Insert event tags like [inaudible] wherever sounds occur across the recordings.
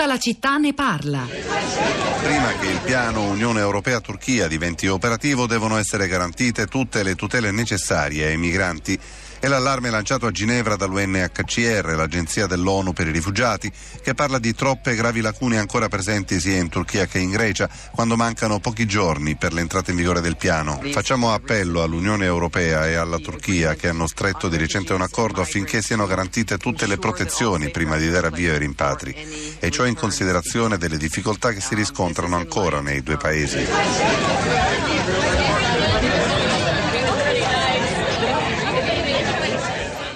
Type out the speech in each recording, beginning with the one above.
Tutta la città ne parla. Prima che il piano Unione Europea-Turchia diventi operativo devono essere garantite tutte le tutele necessarie ai migranti è l'allarme lanciato a Ginevra dall'UNHCR, l'agenzia dell'ONU per i rifugiati, che parla di troppe gravi lacune ancora presenti sia in Turchia che in Grecia, quando mancano pochi giorni per l'entrata in vigore del piano. Facciamo appello all'Unione Europea e alla Turchia che hanno stretto di recente un accordo affinché siano garantite tutte le protezioni prima di dare avvio ai rimpatri, e ciò in considerazione delle difficoltà che si riscontrano ancora nei due paesi.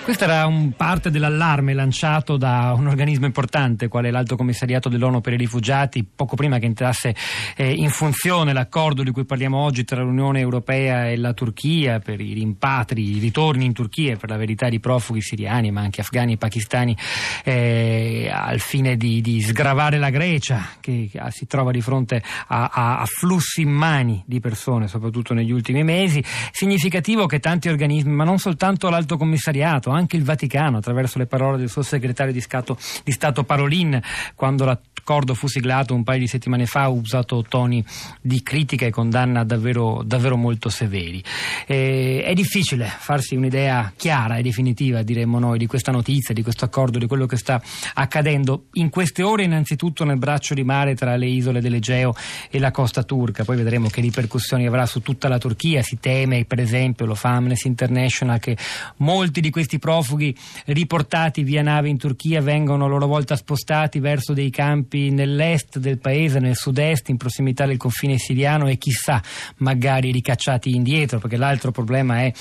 Questa era un parte dell'allarme lanciato da un organismo importante, quale l'Alto Commissariato dell'ONU per i rifugiati, poco prima che entrasse eh, in funzione l'accordo di cui parliamo oggi tra l'Unione Europea e la Turchia per i rimpatri, i ritorni in Turchia per la verità di profughi siriani, ma anche afghani e pakistani, eh, al fine di, di, sgravare la Grecia, che si trova di fronte a, a, a flussi immani di persone, soprattutto negli ultimi mesi. Significativo che tanti organismi, ma non soltanto l'Alto Commissariato, anche il Vaticano, attraverso le parole del suo segretario di Stato, di Stato Parolin, quando l'accordo fu siglato un paio di settimane fa, ha usato toni di critica e condanna davvero, davvero molto severi. Eh, è difficile farsi un'idea chiara e definitiva, diremmo noi, di questa notizia, di questo accordo, di quello che sta accadendo in queste ore, innanzitutto nel braccio di mare tra le isole dell'Egeo e la costa turca. Poi vedremo che ripercussioni avrà su tutta la Turchia. Si teme, per esempio, lo fa Amnesty International, che molti di questi profughi riportati via nave in Turchia vengono a loro volta spostati verso dei campi nell'est del paese, nel sud-est, in prossimità del confine siriano e chissà, magari ricacciati indietro, perché l'altro problema è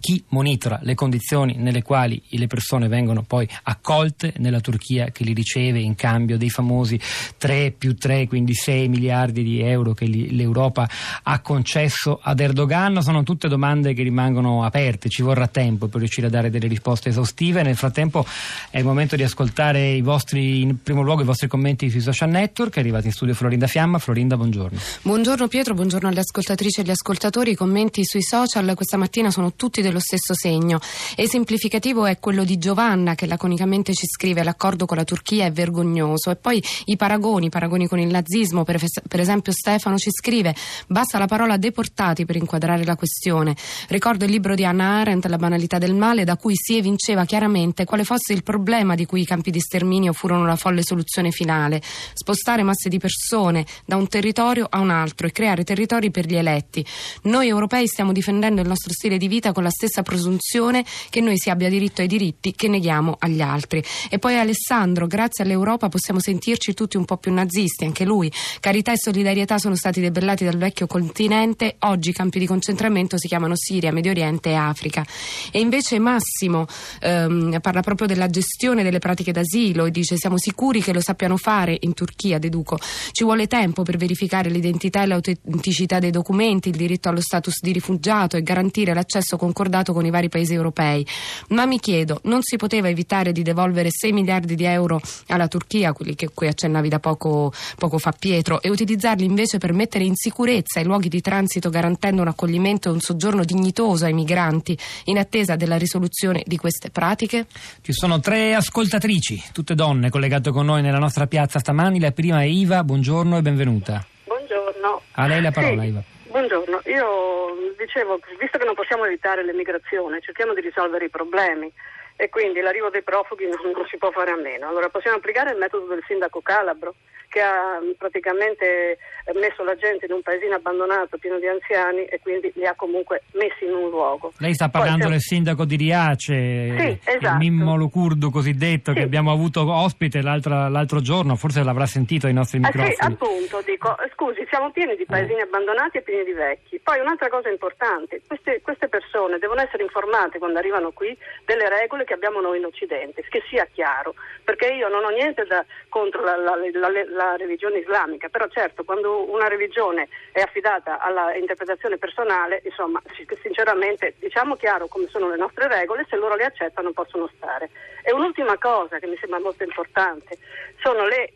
chi monitora le condizioni nelle quali le persone vengono poi accolte nella Turchia che li riceve in cambio dei famosi 3 più 3, quindi 6 miliardi di euro che l'Europa ha concesso ad Erdogan. Sono tutte domande che rimangono aperte, ci vorrà tempo per riuscire a dare delle risposte esaustive. Nel frattempo è il momento di ascoltare i vostri, in primo luogo i vostri commenti sui social network. È arrivata in studio Florinda Fiamma. Florinda, buongiorno. Buongiorno Pietro, buongiorno alle ascoltatrici e agli ascoltatori. I commenti sui social questa mattina sono tutti dello stesso segno. Esemplificativo è quello di Giovanna che laconicamente ci scrive l'accordo con la Turchia è vergognoso e poi i paragoni, paragoni con il nazismo, per, per esempio Stefano ci scrive basta la parola deportati per inquadrare la questione. Ricordo il libro di Anna Arendt, La banalità del male, da cui si evinceva chiaramente quale fosse il problema di cui i campi di sterminio furono la folle soluzione finale, spostare masse di persone da un territorio a un altro e creare territori per gli eletti. Noi europei stiamo difendendo il nostro stile di vita con la stessa presunzione che noi si abbia diritto ai diritti che neghiamo agli altri. E poi Alessandro, grazie all'Europa possiamo sentirci tutti un po' più nazisti, anche lui. Carità e solidarietà sono stati debellati dal vecchio continente, oggi i campi di concentramento si chiamano Siria, Medio Oriente e Africa. E invece Massimo ehm, parla proprio della gestione delle pratiche d'asilo e dice siamo sicuri che lo sappiano fare in Turchia, deduco. Ci vuole tempo per verificare l'identità e l'autenticità dei documenti, il diritto allo status di rifugiato e garantire l'accesso concordato con i vari paesi europei. Ma mi chiedo, non si poteva evitare di devolvere 6 miliardi di euro alla Turchia, quelli che cui accennavi da poco, poco fa Pietro, e utilizzarli invece per mettere in sicurezza i luoghi di transito garantendo un accoglimento e un soggiorno dignitoso ai migranti in attesa della risoluzione di queste pratiche? Ci sono tre ascoltatrici, tutte donne, collegate con noi nella nostra piazza stamani. La prima è Iva, buongiorno e benvenuta. Buongiorno. A lei la parola, sì. Iva. Buongiorno, io dicevo, visto che non possiamo evitare l'emigrazione, cerchiamo di risolvere i problemi e quindi l'arrivo dei profughi non, non si può fare a meno. Allora possiamo applicare il metodo del sindaco Calabro che ha praticamente messo la gente in un paesino abbandonato pieno di anziani e quindi li ha comunque messi in un luogo. Lei sta parlando Poi, del sindaco di Riace, Sì, esatto. il Mimmo Lucurdu cosiddetto, Sì. che abbiamo avuto ospite l'altro, l'altro giorno, forse l'avrà sentito ai nostri Ah, sì, microfoni. appunto, dico, eh, scusi, siamo pieni di paesini abbandonati e pieni di vecchi. Poi un'altra cosa importante, queste, queste persone devono essere informate quando arrivano qui delle regole che abbiamo noi in Occidente, che sia chiaro, perché io non ho niente da, contro la, la- la- la religione islamica, però certo quando una religione è affidata alla interpretazione personale, insomma, si- sinceramente diciamo chiaro come sono le nostre regole, se loro le accettano possono stare. E un'ultima cosa che mi sembra molto importante,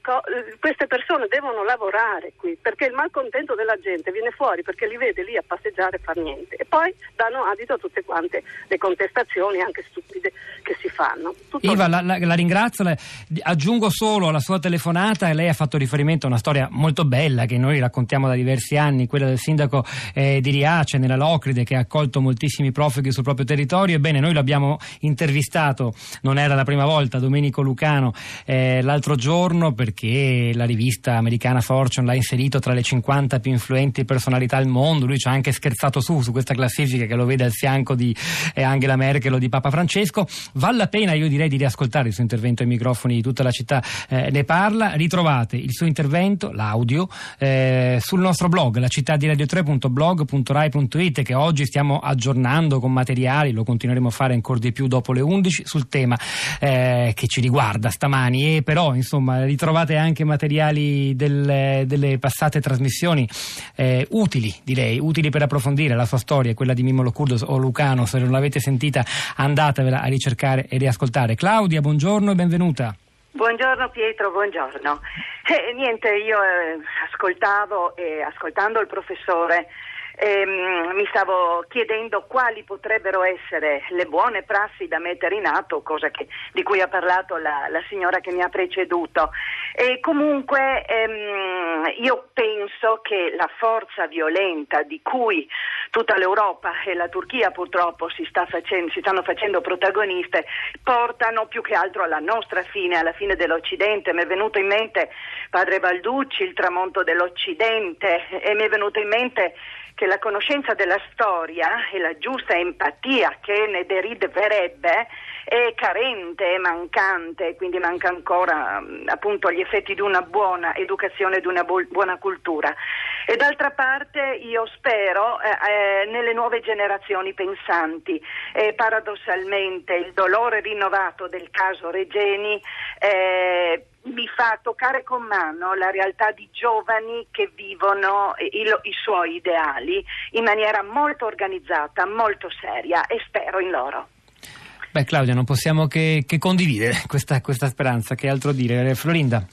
co- queste persone devono lavorare qui, perché il malcontento della gente viene fuori perché li vede lì a passeggiare e far niente. E poi danno adito a tutte quante le contestazioni, anche stupide, che si fanno. Tutto Iva, la, la, la, ringrazio, la, aggiungo solo alla sua telefonata, lei ha fatto riferimento a una storia molto bella che noi raccontiamo da diversi anni, quella del sindaco eh, di Riace nella Locride che ha accolto moltissimi profughi sul proprio territorio, ebbene noi l'abbiamo intervistato, non era la prima volta, Domenico Lucano, eh, l'altro giorno perché la rivista americana Fortune l'ha inserito tra le 50 più influenti personalità al mondo, lui ci ha anche scherzato su, su questa classifica che lo vede al fianco di eh, Angela Merkel o di Papa Francesco, vale la pena io direi di riascoltare il suo intervento ai microfoni di tutta la città eh, ne parla, ritrovate il suo intervento, l'audio, eh, sul nostro blog, la città di radio3.blog.rai.it che oggi stiamo aggiornando con materiali, lo continueremo a fare ancora di più dopo le 11 sul tema eh, che ci riguarda stamani. E però insomma ritrovate anche materiali del, delle passate trasmissioni eh, utili direi, utili per approfondire la sua storia, quella di Mimmo Locurdo o Lucano, se non l'avete sentita andatevela a ricercare e riascoltare. Claudia, buongiorno e benvenuta. Buongiorno Pietro, buongiorno. Eh, niente, io eh, ascoltavo e ascoltando il professore ehm, mi stavo chiedendo quali potrebbero essere le buone prassi da mettere in atto, cosa che, di cui ha parlato la, la, signora che mi ha preceduto. E comunque ehm, io penso che la forza violenta di cui tutta l'Europa e la Turchia purtroppo si, sta facendo, si stanno facendo protagoniste portano più che altro alla nostra fine, alla fine dell'Occidente. Mi è venuto in mente padre Balducci, il tramonto dell'Occidente e mi è venuto in mente che la conoscenza della storia e la giusta empatia che ne deriverebbe è carente, è mancante, quindi manca ancora appunto gli effetti di una buona educazione e di una buona cultura. E d'altra parte io spero eh, eh, nelle nuove generazioni pensanti. Eh, paradossalmente il dolore rinnovato del caso Regeni eh, mi fa toccare con mano la realtà di giovani che vivono i, i, suoi ideali in maniera molto organizzata, molto seria e spero in loro. Beh Claudia, non possiamo che, che condividere [laughs] questa, questa, speranza, che altro dire. Florinda.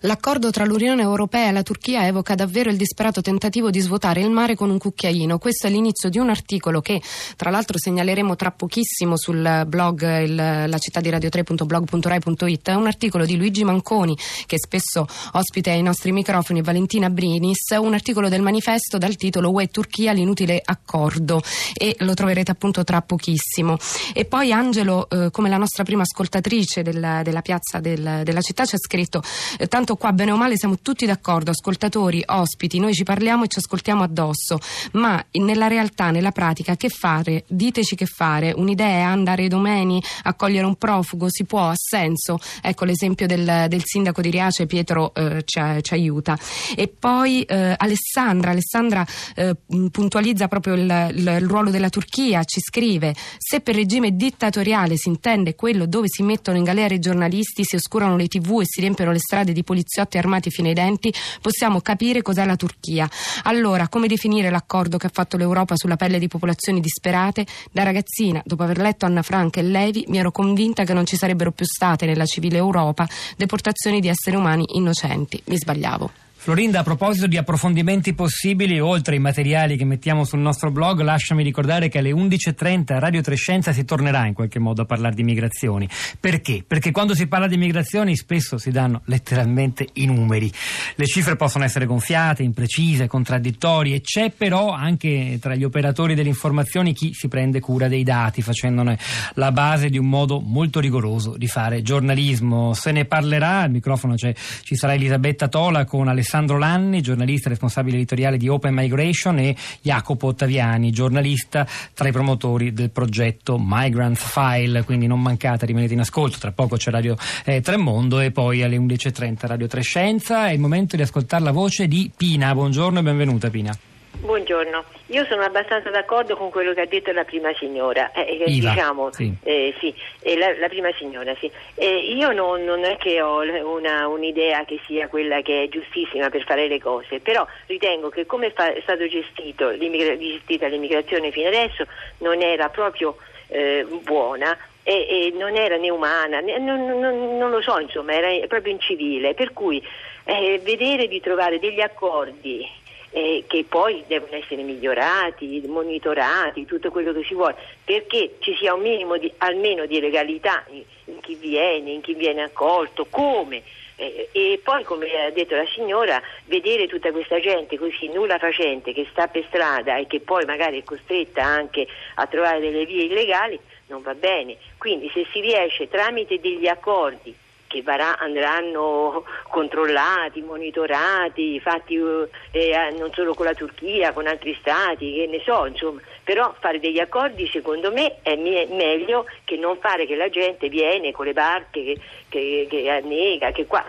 L'accordo tra l'Unione Europea e la Turchia evoca davvero il disperato tentativo di svuotare il mare con un cucchiaino. Questo è l'inizio di un articolo che tra l'altro segnaleremo tra pochissimo sul blog il, la città di radio3.blog.rai.it. È un articolo di Luigi Manconi che spesso ospita ai nostri microfoni e Valentina Brinis, un articolo del manifesto dal titolo UE Turchia l'inutile accordo e lo troverete appunto tra pochissimo. E poi Angela Angelo, eh, come la nostra prima ascoltatrice della, della piazza del, della città, ci ha scritto: eh, Tanto qua, bene o male, siamo tutti d'accordo, ascoltatori, ospiti, noi ci parliamo e ci ascoltiamo addosso, ma nella realtà, nella pratica, che fare? Diteci che fare. Un'idea andare domani a cogliere un profugo, si può, ha senso. Ecco l'esempio del, del sindaco di Riace, Pietro eh, ci, ci, aiuta. E poi eh, Alessandra, Alessandra eh, puntualizza proprio il, il, il ruolo della Turchia, ci scrive: Se per regime dittatoriale territoriale si intende quello dove si mettono in galera i giornalisti, si oscurano le tv e si riempiono le strade di poliziotti armati fino ai denti, possiamo capire cos'è la Turchia. Allora, come definire l'accordo che ha fatto l'Europa sulla pelle di popolazioni disperate? Da ragazzina, dopo aver letto Anna Frank e Levi, mi ero convinta che non ci sarebbero più state nella civile Europa deportazioni di esseri umani innocenti. Mi sbagliavo. Florinda, a proposito di approfondimenti possibili, oltre ai materiali che mettiamo sul nostro blog, lasciami ricordare che alle 11.30 a Radio Trescenza si tornerà in qualche modo a parlare di migrazioni. Perché? Perché quando si parla di migrazioni spesso si danno letteralmente i numeri. Le cifre possono essere gonfiate, imprecise, contraddittorie. C'è però anche tra gli operatori delle informazioni chi si prende cura dei dati, facendone la base di un modo molto rigoroso di fare giornalismo. Se ne parlerà, al microfono ci sarà Elisabetta Tola con Alessandro Alessandro Lanni, giornalista responsabile editoriale di Open Migration e Jacopo Ottaviani, giornalista tra i promotori del progetto Migrant File, quindi non mancate, rimanete in ascolto, tra poco c'è Radio eh, Tremondo e poi alle 11.30 Radio Trescenza, è il momento di ascoltare la voce di Pina, buongiorno e benvenuta Pina. Buongiorno, io sono abbastanza d'accordo con quello che ha detto la prima signora, eh, eh Iva, diciamo, sì. Eh, sì la, la, prima signora, sì. io non, non, è che ho una, un'idea che sia quella che è giustissima per fare le cose, però ritengo che come fa, è stato gestito, gestita l'immigrazione fino adesso non era proprio eh, buona e, e, non era né umana, né, non, non, non, lo so, insomma, era proprio incivile, per cui eh, vedere di trovare degli accordi eh, che poi devono essere migliorati, monitorati, tutto quello che si vuole, perché ci sia un minimo di, almeno di legalità in, in chi viene, in chi viene accolto, come. E poi, come ha detto la signora, vedere tutta questa gente così nulla facente che sta per strada e che poi magari è costretta anche a trovare delle vie illegali non va bene. Quindi se si riesce tramite degli accordi che varà, andranno controllati, monitorati, fatti eh, eh, non solo con la Turchia, con altri stati, che ne so, insomma, però fare degli accordi secondo me è me- meglio che non fare che la gente viene con le barche che, che, che annega, che qua,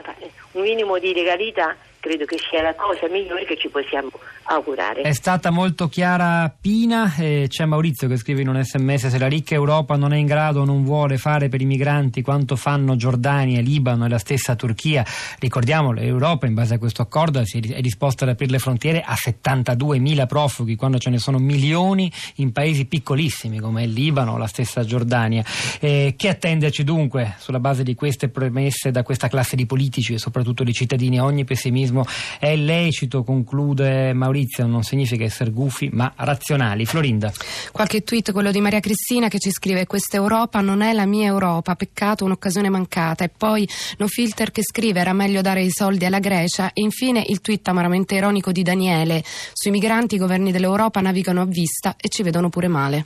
un minimo di legalità credo che sia la cosa migliore che ci possiamo augurare. È stata molto chiara Pina e c'è Maurizio che scrive in un sms se la ricca Europa non è in grado o non vuole fare per i migranti quanto fanno Giordania, Libano e la stessa Turchia, ricordiamo l'Europa in base a questo accordo è disposta ad aprire le frontiere a 72.000 profughi quando ce ne sono milioni in paesi piccolissimi come il Libano o la stessa Giordania. Eh, che attenderci dunque sulla base di queste premesse da questa classe di politici e soprattutto di cittadini? Ogni pessimismo è lecito, conclude Maurizio non significa essere gufi ma razionali. Florinda. Qualche tweet, quello di Maria Cristina che ci scrive questa Europa non è la mia Europa, peccato un'occasione mancata e poi No Filter che scrive era meglio dare i soldi alla Grecia e infine il tweet amaramente ironico di Daniele sui migranti i governi dell'Europa navigano a vista e ci vedono pure male.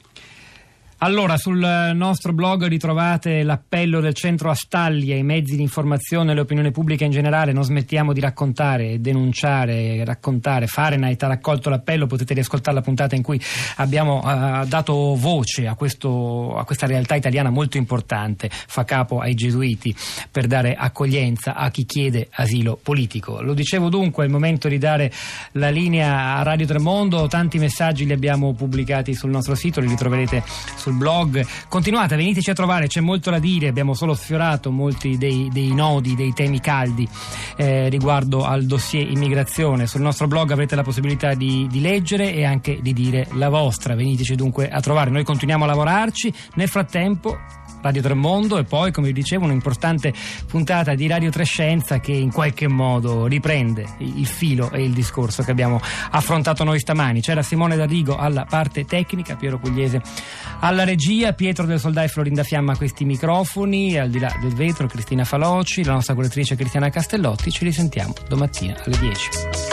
Allora, sul nostro blog ritrovate l'appello del centro Astalli ai mezzi di informazione e all'opinione pubblica in generale. Non smettiamo di raccontare, denunciare, raccontare. Fahrenheit ha raccolto l'appello, potete riascoltare la puntata in cui abbiamo uh, dato voce a, questo, a, questa realtà italiana molto importante, fa capo ai gesuiti, per dare accoglienza a chi chiede asilo politico. Lo dicevo dunque, è il momento di dare la linea a Radio Tremondo. Tanti messaggi li abbiamo pubblicati sul nostro sito, li ritroverete sul blog. Continuate, veniteci a trovare, c'è molto da dire, abbiamo solo sfiorato molti dei, dei nodi, dei temi caldi eh, riguardo al dossier immigrazione. Sul nostro blog avrete la possibilità di, di leggere e anche di dire la vostra. Veniteci dunque a trovare, noi continuiamo a lavorarci. Nel frattempo Radio Tremondo e poi, come vi dicevo, un'importante puntata di Radio Trescenza che in qualche modo riprende il filo e il discorso che abbiamo affrontato noi stamani. C'era Simone D'Arrigo alla parte tecnica, Piero Pugliese alla regia, Pietro del Soldai e Florinda Fiamma a questi microfoni, al di là del vetro Cristina Faloci, la nostra curatrice Cristiana Castellotti. Ci risentiamo domattina alle 10.